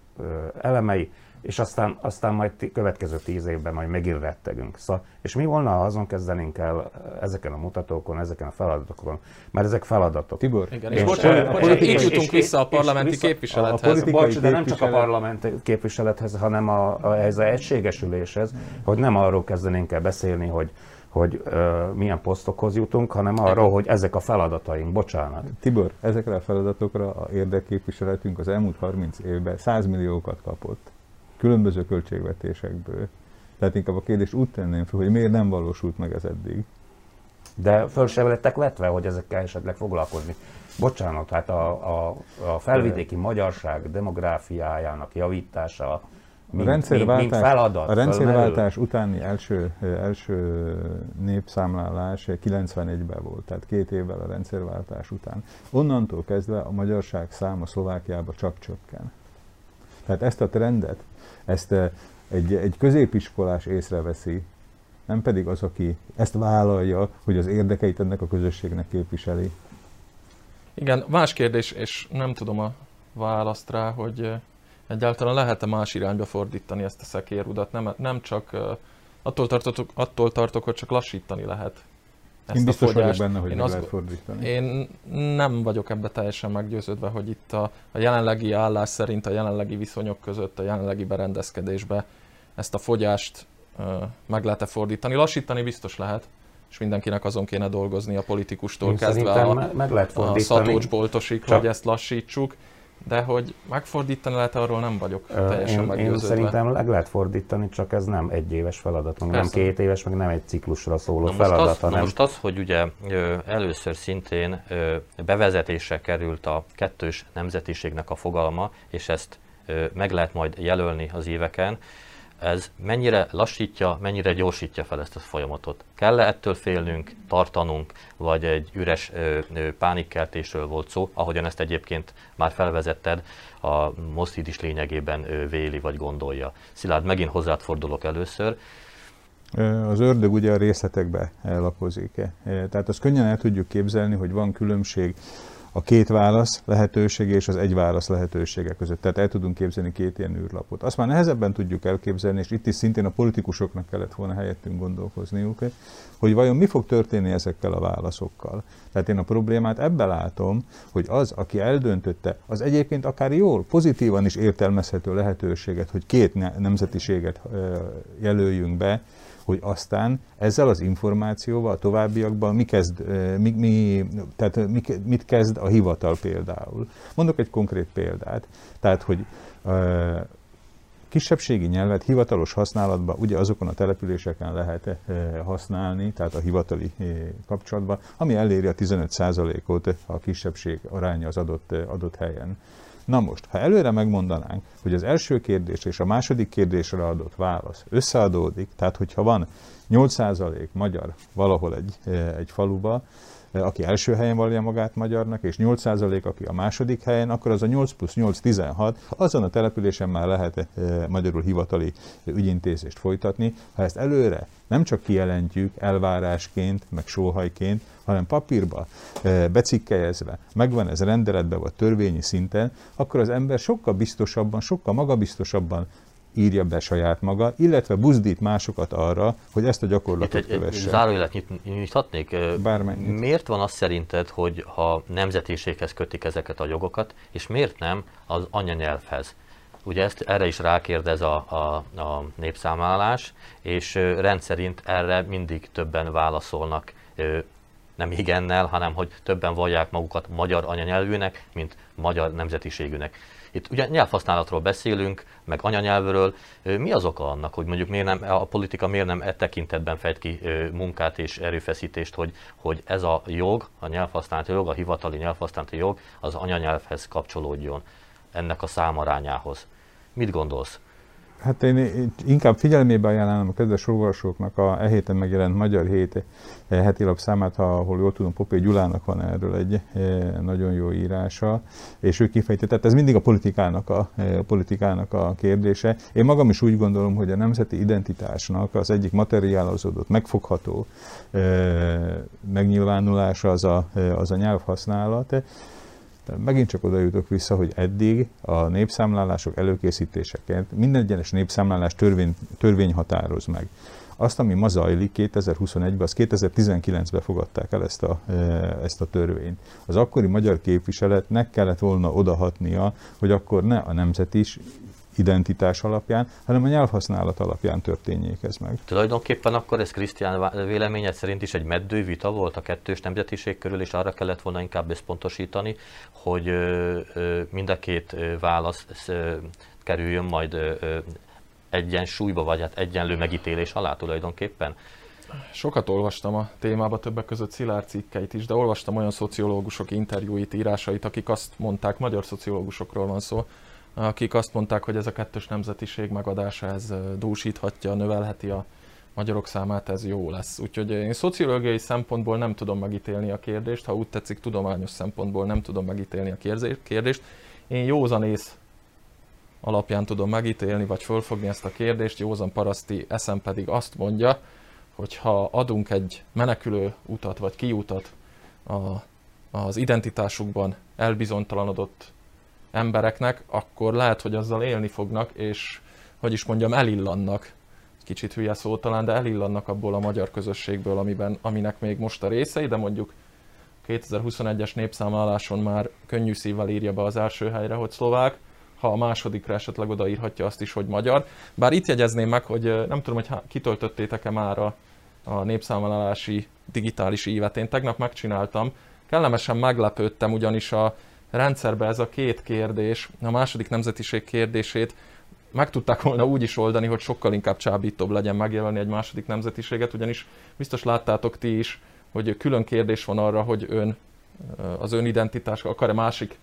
D: elemei, és aztán, aztán majd t- következő tíz évben majd megint rettegünk. Szóval, és mi volna, ha azon kezdenénk el ezeken a mutatókon, ezeken a feladatokon, mert ezek feladatok.
C: Tibor, Igen, és, és, bocsánat, bocsánat, így jutunk vissza a parlamenti képviselethez.
D: A, a Bocs, de nem csak a parlamenti képviselethez, hanem a, a, ez a egységesüléshez, hogy nem arról kezdenénk el beszélni, hogy hogy uh, milyen posztokhoz jutunk, hanem arról, hogy ezek a feladataink, bocsánat.
B: Tibor, ezekre a feladatokra a érdekképviseletünk az elmúlt 30 évben 100 milliókat kapott különböző költségvetésekből. Tehát inkább a kérdés úgy tenném fel, hogy miért nem valósult meg ez eddig.
D: De föl sem lettek vetve, hogy ezekkel esetleg foglalkozni. Bocsánat, hát a, a, a felvidéki magyarság demográfiájának javítása,
B: mint, a rendszerváltás, mint, mint feladat, a rendszerváltás utáni első, első népszámlálás 91-ben volt, tehát két évvel a rendszerváltás után. Onnantól kezdve a magyarság száma Szlovákiába csak csökken. Tehát ezt a trendet ezt eh, egy, egy középiskolás észreveszi, nem pedig az, aki ezt vállalja, hogy az érdekeit ennek a közösségnek képviseli.
C: Igen, más kérdés, és nem tudom a választ rá, hogy eh, egyáltalán lehet-e más irányba fordítani ezt a szekérudat. Nem, nem csak eh, attól tartok, attól tartok, hogy csak lassítani lehet
B: ezt Én biztos a fogyást. vagyok benne, hogy én meg azt, lehet fordítani.
C: Én nem vagyok ebbe teljesen meggyőződve, hogy itt a, a jelenlegi állás szerint, a jelenlegi viszonyok között, a jelenlegi berendezkedésbe ezt a fogyást uh, meg lehet-e fordítani. Lassítani biztos lehet, és mindenkinek azon kéne dolgozni a politikustól Én kezdve a,
D: meg lehet
C: fordítani. a Szatócs-Boltosig, hogy ezt lassítsuk de hogy megfordítani lehet, arról nem vagyok teljesen én, meggyőződve.
D: Én szerintem meg lehet fordítani, csak ez nem egy éves feladat, meg nem két éves, meg nem egy ciklusra szóló na feladat.
A: Az, hanem... Most az, hogy ugye először szintén bevezetésre került a kettős nemzetiségnek a fogalma, és ezt meg lehet majd jelölni az éveken, ez mennyire lassítja, mennyire gyorsítja fel ezt a folyamatot? Kell-e ettől félnünk, tartanunk, vagy egy üres ö, ö, pánikkeltésről volt szó, ahogyan ezt egyébként már felvezetted, a Moszid is lényegében ö, véli vagy gondolja. Szilárd, megint hozzád fordulok először.
B: Az ördög ugye a részletekbe lakozik. Tehát azt könnyen el tudjuk képzelni, hogy van különbség a két válasz lehetősége és az egy válasz lehetősége között. Tehát el tudunk képzelni két ilyen űrlapot. Azt már nehezebben tudjuk elképzelni, és itt is szintén a politikusoknak kellett volna helyettünk gondolkozniuk, hogy vajon mi fog történni ezekkel a válaszokkal. Tehát én a problémát ebben látom, hogy az, aki eldöntötte, az egyébként akár jól, pozitívan is értelmezhető lehetőséget, hogy két nemzetiséget jelöljünk be, hogy aztán ezzel az információval a továbbiakban mi kezd, mi, mi, tehát mi, mit kezd a hivatal például. Mondok egy konkrét példát. Tehát, hogy kisebbségi nyelvet hivatalos használatban ugye azokon a településeken lehet használni, tehát a hivatali kapcsolatban, ami eléri a 15%-ot a kisebbség aránya az adott, adott helyen. Na most, ha előre megmondanánk, hogy az első kérdés és a második kérdésre adott válasz összeadódik, tehát hogyha van 8% magyar valahol egy, eh, egy faluba, eh, aki első helyen valja magát magyarnak, és 8% aki a második helyen, akkor az a 8 plusz 8, 16, azon a településen már lehet e, magyarul hivatali ügyintézést folytatni. Ha ezt előre nem csak kijelentjük elvárásként, meg sóhajként, hanem papírba becikkelyezve, megvan ez rendeletben vagy törvényi szinten, akkor az ember sokkal biztosabban, sokkal magabiztosabban írja be saját maga, illetve buzdít másokat arra, hogy ezt a gyakorlatot
A: Itt egy,
B: kövesse.
A: egy zárójelet nyit, nyithatnék?
B: Bármennyit.
A: Miért van az szerinted, hogy ha nemzetiséghez kötik ezeket a jogokat, és miért nem az anyanyelvhez? Ugye ezt, erre is rákérdez a, a, a népszámlálás, és rendszerint erre mindig többen válaszolnak, nem igennel, hanem hogy többen vallják magukat magyar anyanyelvűnek, mint magyar nemzetiségűnek. Itt ugye nyelvhasználatról beszélünk, meg anyanyelvről. Mi az oka annak, hogy mondjuk miért nem, a politika miért nem e tekintetben fejt ki munkát és erőfeszítést, hogy, hogy ez a jog, a nyelvhasználati jog, a hivatali nyelvhasználati jog az anyanyelvhez kapcsolódjon, ennek a számarányához. Mit gondolsz?
B: Hát én inkább figyelmébe ajánlom a kedves olvasóknak a e héten megjelent Magyar Hét eh, heti lap számát, ahol jól tudom, Popé Gyulának van erről egy eh, nagyon jó írása, és ő kifejtette, tehát ez mindig a politikának a, a politikának a kérdése. Én magam is úgy gondolom, hogy a nemzeti identitásnak az egyik materiálozódott, megfogható megnyilvánulása az a, az a nyelvhasználat. De megint csak oda jutok vissza, hogy eddig a népszámlálások előkészítéseket minden egyes népszámlálás törvény, törvény határoz meg. Azt, ami ma zajlik 2021-ben, az 2019-ben fogadták el ezt a, e, ezt a törvényt. Az akkori magyar képviseletnek kellett volna odahatnia, hogy akkor ne a nemzetis identitás alapján, hanem a nyelvhasználat alapján történjék ez meg.
A: Tulajdonképpen akkor ez Krisztián véleményed szerint is egy meddő vita volt a kettős nemzetiség körül, és arra kellett volna inkább összpontosítani, hogy mind a két válasz kerüljön majd egyensúlyba, vagy hát egyenlő megítélés alá tulajdonképpen.
C: Sokat olvastam a témába, többek között Szilárd cikkeit is, de olvastam olyan szociológusok interjúit, írásait, akik azt mondták, magyar szociológusokról van szó, akik azt mondták, hogy ez a kettős nemzetiség megadása, ez dúsíthatja, növelheti a magyarok számát, ez jó lesz. Úgyhogy én szociológiai szempontból nem tudom megítélni a kérdést, ha úgy tetszik, tudományos szempontból nem tudom megítélni a kérdést. Én józanész alapján tudom megítélni, vagy fölfogni ezt a kérdést, józan paraszti eszem pedig azt mondja, hogy ha adunk egy menekülő utat, vagy kiutat az identitásukban elbizonytalanodott embereknek, akkor lehet, hogy azzal élni fognak, és hogy is mondjam, elillannak, kicsit hülye szó talán, de elillannak abból a magyar közösségből, amiben, aminek még most a részei, de mondjuk 2021-es népszámláláson már könnyű szívvel írja be az első helyre, hogy szlovák, ha a másodikra esetleg odaírhatja azt is, hogy magyar. Bár itt jegyezném meg, hogy nem tudom, hogy kitöltöttétek-e már a, a népszámlálási digitális ívet. Én tegnap megcsináltam, kellemesen meglepődtem, ugyanis a rendszerbe ez a két kérdés, a második nemzetiség kérdését meg tudták volna úgy is oldani, hogy sokkal inkább csábítóbb legyen megjelölni egy második nemzetiséget, ugyanis biztos láttátok ti is, hogy külön kérdés van arra, hogy ön az ön identitás akar-e másik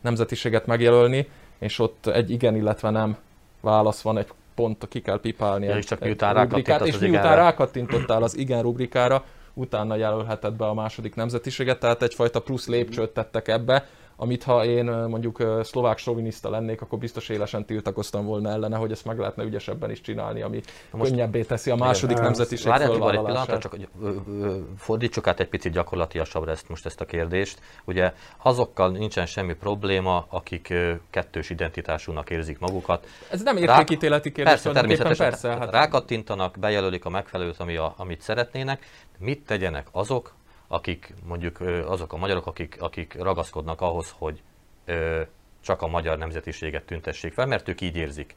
C: nemzetiséget megjelölni, és ott egy igen, illetve nem válasz van, egy pont ki kell pipálni
A: Ja, és csak miután
C: rubrikát, és miután rákattintottál az igen rubrikára, utána jelölheted be a második nemzetiséget, tehát egyfajta plusz lépcsőt tettek ebbe, amit ha én mondjuk szlovák soviniszta lennék, akkor biztos élesen tiltakoztam volna ellene, hogy ezt meg lehetne ügyesebben is csinálni, ami
A: most-
C: könnyebbé teszi a második
D: Igen,
C: nemzetiség
A: Tibor, egy pillanatra,
C: fölvállalását.
A: csak hogy fordítsuk át egy picit gyakorlatiasabbra ezt most ezt a kérdést. Ugye azokkal nincsen semmi probléma, akik kettős identitásúnak érzik magukat.
C: Ez nem értékíteleti kérdés,
A: Persze, természetesen.
C: persze. Hát
A: Rákattintanak, bejelölik a megfelelőt, ami a, amit szeretnének. Mit tegyenek azok, akik mondjuk azok a magyarok, akik, akik ragaszkodnak ahhoz, hogy csak a magyar nemzetiséget tüntessék fel, mert ők így érzik.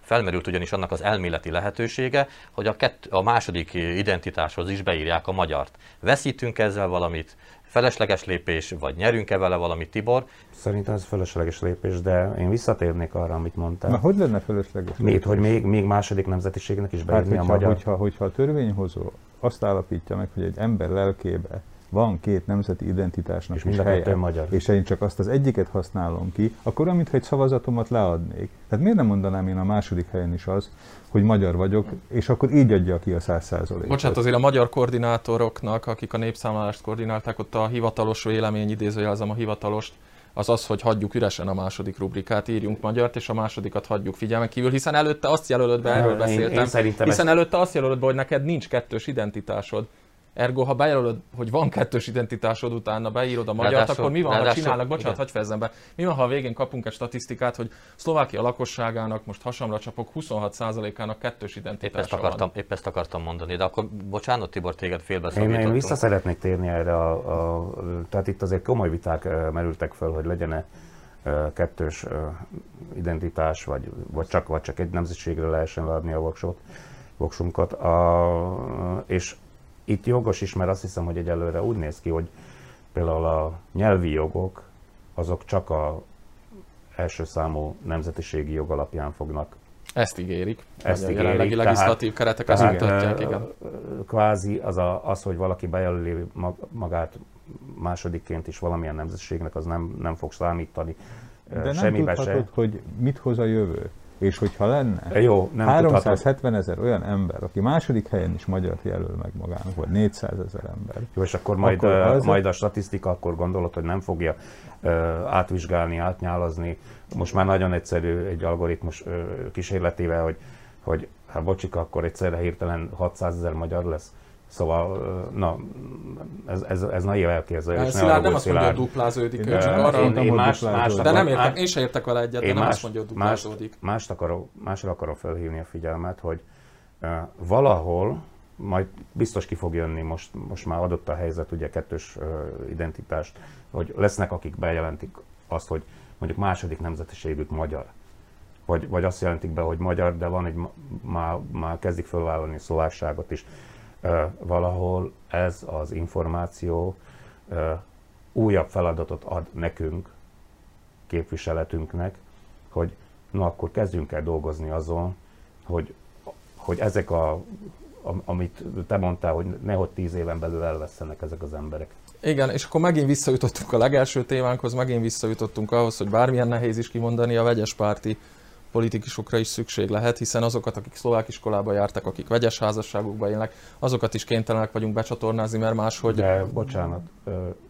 A: Felmerült ugyanis annak az elméleti lehetősége, hogy a, kett, a második identitáshoz is beírják a magyart. Veszítünk ezzel valamit, felesleges lépés, vagy nyerünk-e vele valamit, Tibor?
D: Szerintem ez felesleges lépés, de én visszatérnék arra, amit mondtál.
B: Na, hogy lenne felesleges?
D: Mit, hogy még, még második nemzetiségnek is
B: Hát,
D: beírni a
B: hogyha,
D: magyar?
B: hogyha, hogyha a törvényhozó azt állapítja meg, hogy egy ember lelkébe van két nemzeti identitásnak
D: És
B: is helye,
D: magyar.
B: és én csak azt az egyiket használom ki, akkor olyan, mintha egy szavazatomat leadnék. Tehát miért nem mondanám én a második helyen is az, hogy magyar vagyok, és akkor így adja ki a száz százalékot.
C: Bocsánat, azért a magyar koordinátoroknak, akik a népszámlálást koordinálták, ott a hivatalos vélemény, idézőjelzem a hivatalost, az az, hogy hagyjuk üresen a második rubrikát, írjunk magyart, és a másodikat hagyjuk figyelmen kívül, hiszen előtte azt jelölöd be, erről
D: Én-
C: beszéltem,
D: én szerintem
C: hiszen
D: ezt-
C: előtte azt jelölöd be, hogy neked nincs kettős identitásod. Ergo, ha bejelölöd, hogy van kettős identitásod, utána beírod a magyart,
A: Ráadásul-
C: akkor mi van, ha
A: ráadásul-
C: csinálnak, bocsánat, hagyj fejezzem be, mi van, ha a végén kapunk egy statisztikát, hogy Szlovákia lakosságának, most hasamra csapok, 26%-ának kettős
A: Épp
C: identitása
A: ezt, akartam, épp ezt akartam mondani, de akkor bocsánat Tibor, téged
D: Én,
A: félbeszakítottunk.
D: én vissza szeretnék térni erre, a, a, tehát itt azért komoly viták merültek föl, hogy legyen-e kettős identitás, vagy, vagy, csak, vagy csak egy nemzetségre lehessen adni a voksot, voksunkat. A, és itt jogos is, mert azt hiszem, hogy egyelőre úgy néz ki, hogy például a nyelvi jogok, azok csak a első számú nemzetiségi jog alapján fognak
C: Ezt ígérik.
D: Ezt
C: Vagy a
D: ígérik,
C: jelenlegi
D: tehát-
C: legislatív keretek ezt
D: Tehát,
C: mutatják,
D: ö,
C: igen.
D: Kvázi az, a, az, hogy valaki bejelöli mag- magát másodikként is valamilyen nemzetiségnek, az nem, nem fog számítani
B: De nem tudhatod,
D: se.
B: hogy mit hoz a jövő. És hogyha lenne
D: Jó, nem tudhatod.
B: 370 ezer olyan ember, aki második helyen is magyart jelöl meg magának, vagy 400 ezer ember,
D: Jó, és akkor majd,
B: akkor az-
D: majd a statisztika, akkor gondolod, hogy nem fogja ö, átvizsgálni, átnyálazni. Most már nagyon egyszerű egy algoritmus ö, kísérletével, hogy, hogy hát bocsika, akkor egyszerre hirtelen 600 ezer magyar lesz. Szóval, na, ez, ez, ez naiv elképzelés.
C: Szilárd nem azt mondja, hogy
B: Én
C: ő csak arra...
D: én, más,
B: duplázódik.
D: más,
C: De nem értek, én sem értek vele egyet, de nem
D: más-
C: azt mondja, hogy duplázódik.
D: mást akarok, másra akarom felhívni a figyelmet, hogy uh, valahol, majd biztos ki fog jönni, most, most már adott a helyzet, ugye kettős uh, identitást, hogy lesznek, akik bejelentik azt, hogy mondjuk második nemzetiségük magyar. Vagy, vagy azt jelentik be, hogy magyar, de van egy, már, már kezdik fölvállalni szlovásságot is. Valahol ez az információ újabb feladatot ad nekünk, képviseletünknek, hogy na akkor kezdjünk el dolgozni azon, hogy, hogy ezek a, am- amit te mondtál, hogy nehogy tíz éven belül elvesztenek ezek az emberek.
C: Igen, és akkor megint visszajutottunk a legelső témánkhoz, megint visszajutottunk ahhoz, hogy bármilyen nehéz is kimondani, a vegyes párti politikusokra is szükség lehet, hiszen azokat, akik szlovák iskolába jártak, akik vegyes házasságokba élnek, azokat is kénytelenek vagyunk becsatornázni, mert máshogy
D: De bocsánat,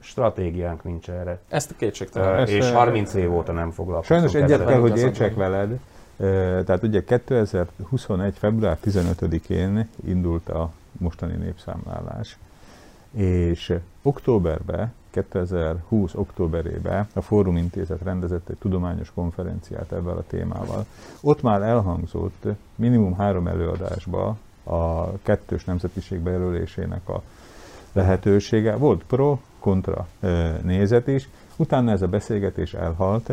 D: stratégiánk nincs erre.
C: ezt kétségtelen.
B: Ezt,
D: És
B: ö,
D: 30 év óta nem foglalkozunk
B: Sajnos egyet kell, hogy értsek veled. Tehát ugye 2021. február 15-én indult a mostani népszámlálás, és októberben, 2020 októberében a Fórum Intézet rendezett egy tudományos konferenciát ebben a témával. Ott már elhangzott minimum három előadásba a kettős nemzetiség bejelölésének a lehetősége. Volt pro, kontra nézet is, utána ez a beszélgetés elhalt,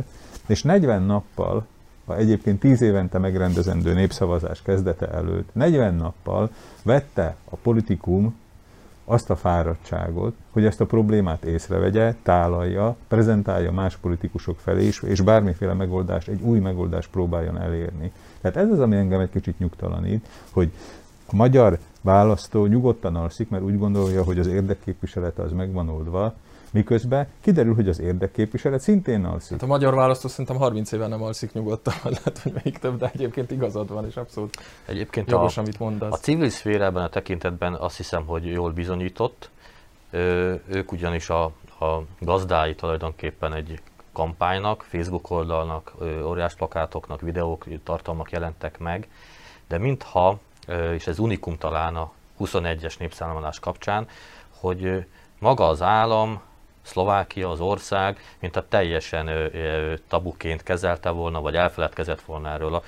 B: és 40 nappal, a egyébként 10 évente megrendezendő népszavazás kezdete előtt, 40 nappal vette a politikum azt a fáradtságot, hogy ezt a problémát észrevegye, tálalja, prezentálja más politikusok felé is, és bármiféle megoldást, egy új megoldást próbáljon elérni. Tehát ez az, ami engem egy kicsit nyugtalanít, hogy a magyar választó nyugodtan alszik, mert úgy gondolja, hogy az érdekképviselete az megvan oldva, miközben kiderül, hogy az érdekképviselet szintén alszik.
C: Hát a magyar választó szerintem 30 éve nem alszik nyugodtan, lehet, hogy még több, de egyébként igazad van, és abszolút
A: Egyébként a,
C: jogos, amit
A: a
C: mondasz.
A: civil szféra ebben a tekintetben azt hiszem, hogy jól bizonyított. Ö, ők ugyanis a, a gazdái tulajdonképpen egy kampánynak, Facebook oldalnak, óriás plakátoknak, videók, tartalmak jelentek meg, de mintha, és ez unikum talán a 21-es népszámlálás kapcsán, hogy maga az állam, Szlovákia, az ország, mint a teljesen ö, ö, tabuként kezelte volna, vagy elfeledkezett volna erről a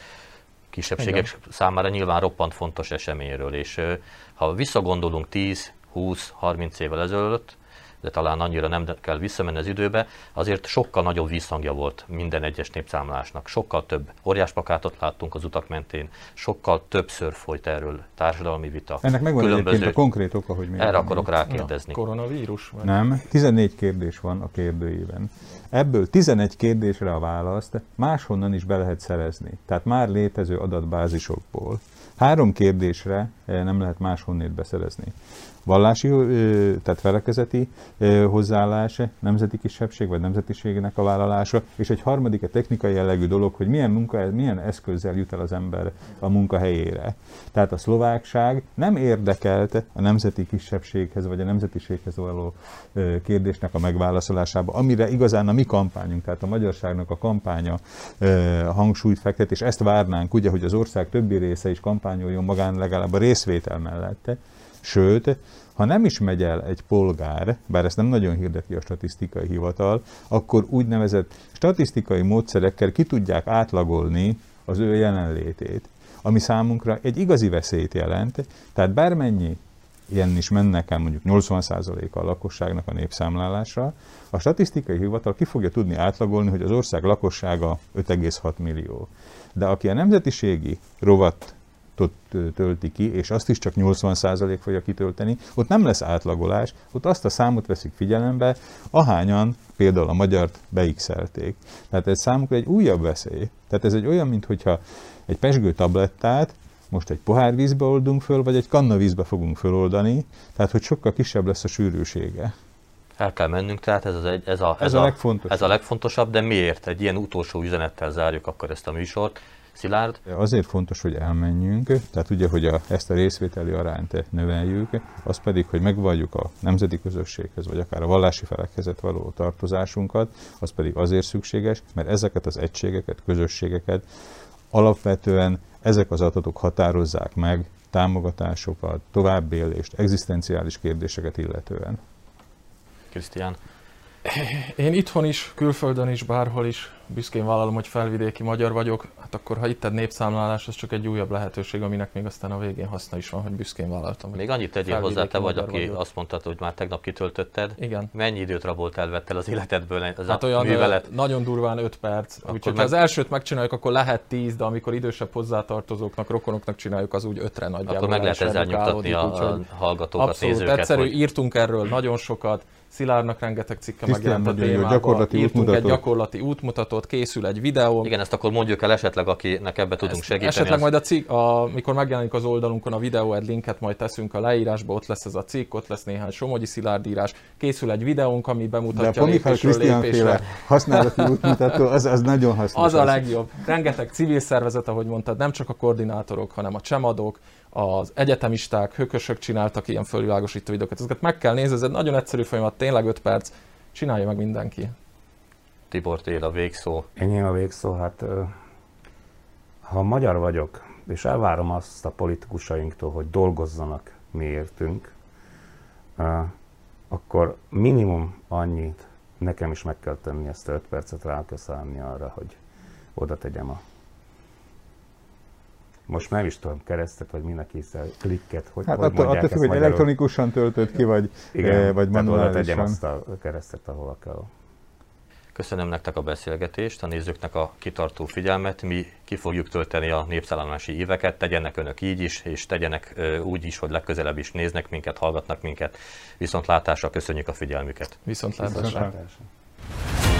A: kisebbségek
C: Igen.
A: számára nyilván roppant fontos eseményről, és ö, ha visszagondolunk 10, 20, 30 évvel ezelőtt, de talán annyira nem kell visszamenni az időbe, azért sokkal nagyobb visszhangja volt minden egyes népszámlásnak. Sokkal több óriásplakátot láttunk az utak mentén, sokkal többször folyt erről társadalmi vita.
B: Ennek megvan egyébként
A: különböző-
B: a konkrét oka, hogy miért.
A: Erre akarok rákérdezni.
C: Koronavírus? Vagy?
B: Nem, 14 kérdés van a kérdőíven. Ebből 11 kérdésre a választ máshonnan is be lehet szerezni. Tehát már létező adatbázisokból. Három kérdésre nem lehet máshonnét beszerezni. Vallási, tehát felekezeti hozzáállás, nemzeti kisebbség vagy nemzetiségnek a vállalása, és egy harmadik a technikai jellegű dolog, hogy milyen, munka, milyen eszközzel jut el az ember a munkahelyére. Tehát a szlovákság nem érdekelt a nemzeti kisebbséghez vagy a nemzetiséghez való kérdésnek a megválaszolásába, amire igazán a mi kampányunk, tehát a magyarságnak a kampánya hangsúlyt fektet, és ezt várnánk, ugye, hogy az ország többi része is kampányoljon magán legalább a részvétel mellett. Sőt, ha nem is megy el egy polgár, bár ezt nem nagyon hirdeti a statisztikai hivatal, akkor úgynevezett statisztikai módszerekkel ki tudják átlagolni az ő jelenlétét, ami számunkra egy igazi veszélyt jelent, tehát bármennyi ilyen is mennek el mondjuk 80%-a a lakosságnak a népszámlálásra, a statisztikai hivatal ki fogja tudni átlagolni, hogy az ország lakossága 5,6 millió. De aki a nemzetiségi rovat tölti ki, és azt is csak 80% fogja kitölteni, ott nem lesz átlagolás, ott azt a számot veszik figyelembe, ahányan például a magyart beixelték. Tehát ez számukra egy újabb veszély. Tehát ez egy olyan, mintha egy pesgő tablettát most egy pohár vízbe oldunk föl, vagy egy kanna vízbe fogunk föloldani, tehát hogy sokkal kisebb lesz a sűrűsége.
A: El kell mennünk, tehát ez, az egy, ez, a, ez, ez, a, a legfontosabb. ez a legfontosabb, de miért? Egy ilyen utolsó üzenettel zárjuk akkor ezt a műsort. Szilárd?
B: Azért fontos, hogy elmenjünk, tehát ugye, hogy a, ezt a részvételi arányt növeljük, az pedig, hogy megvalljuk a nemzeti közösséghez, vagy akár a vallási felekhez való tartozásunkat, az pedig azért szükséges, mert ezeket az egységeket, közösségeket alapvetően ezek az adatok határozzák meg támogatásokat, továbbélést, egzisztenciális kérdéseket illetően.
A: Krisztián?
C: Én itthon is, külföldön is, bárhol is büszkén vállalom, hogy felvidéki magyar vagyok. Hát akkor, ha itt egy népszámlálás, az csak egy újabb lehetőség, aminek még aztán a végén haszna is van, hogy büszkén vállaltam.
A: Még annyit tegyél hozzá, te vagy, aki vagyok. azt mondtad, hogy már tegnap kitöltötted.
C: Igen.
A: Mennyi időt rabolt elvettel az életedből ez
C: hát
A: a
C: olyan
A: művelet?
C: Nagyon durván 5 perc. Úgyhogy meg... ha az elsőt megcsináljuk, akkor lehet 10, de amikor idősebb hozzátartozóknak, rokonoknak csináljuk, az úgy ötre nagyjából.
A: Akkor meg lehet ezzel nyugtatni a, a hallgatókat,
C: abszolút,
A: nézőket.
C: egyszerű, hogy... írtunk erről nagyon sokat, Szilárnak rengeteg cikke megjelent a témában.
B: Gyakorlati
C: Írtunk útmutatót. egy gyakorlati útmutatót, készül egy videó.
A: Igen, ezt akkor mondjuk el esetleg, akinek ebbe tudunk ezt segíteni.
C: Esetleg az... majd a cikk, amikor megjelenik az oldalunkon a videó, egy linket majd teszünk a leírásba, ott lesz ez a cikk, ott lesz néhány Somogyi Szilárd írás, készül egy videónk, ami bemutatja
B: De a lépésről lépésre. használati útmutató, az, az nagyon hasznos.
C: Az a legjobb. Rengeteg civil szervezet, ahogy mondtad, nem csak a koordinátorok, hanem a csemadok, az egyetemisták, hökösök csináltak ilyen fölvilágosító videókat. Ezeket meg kell nézni, ez egy nagyon egyszerű folyamat, tényleg 5 perc, csinálja meg mindenki.
A: Tibor, tél a végszó.
D: Ennyi a végszó, hát ha magyar vagyok, és elvárom azt a politikusainktól, hogy dolgozzanak miértünk, akkor minimum annyit nekem is meg kell tenni ezt 5 percet rá kell arra, hogy oda tegyem a most nem is tudom, keresztet, vagy minek hiszel, klikket, hogy,
B: hát
D: hogy
B: attól, attól függ, hogy elektronikusan töltött ki, vagy,
D: Igen,
B: eh, vagy manuálisan.
D: tegyem azt a keresztet, ahol kell.
A: Köszönöm nektek a beszélgetést, a nézőknek a kitartó figyelmet. Mi ki fogjuk tölteni a népszállási éveket, tegyenek önök így is, és tegyenek úgy is, hogy legközelebb is néznek minket, hallgatnak minket. Viszontlátásra köszönjük a figyelmüket.
C: Viszontlátásra. Viszontlátásra.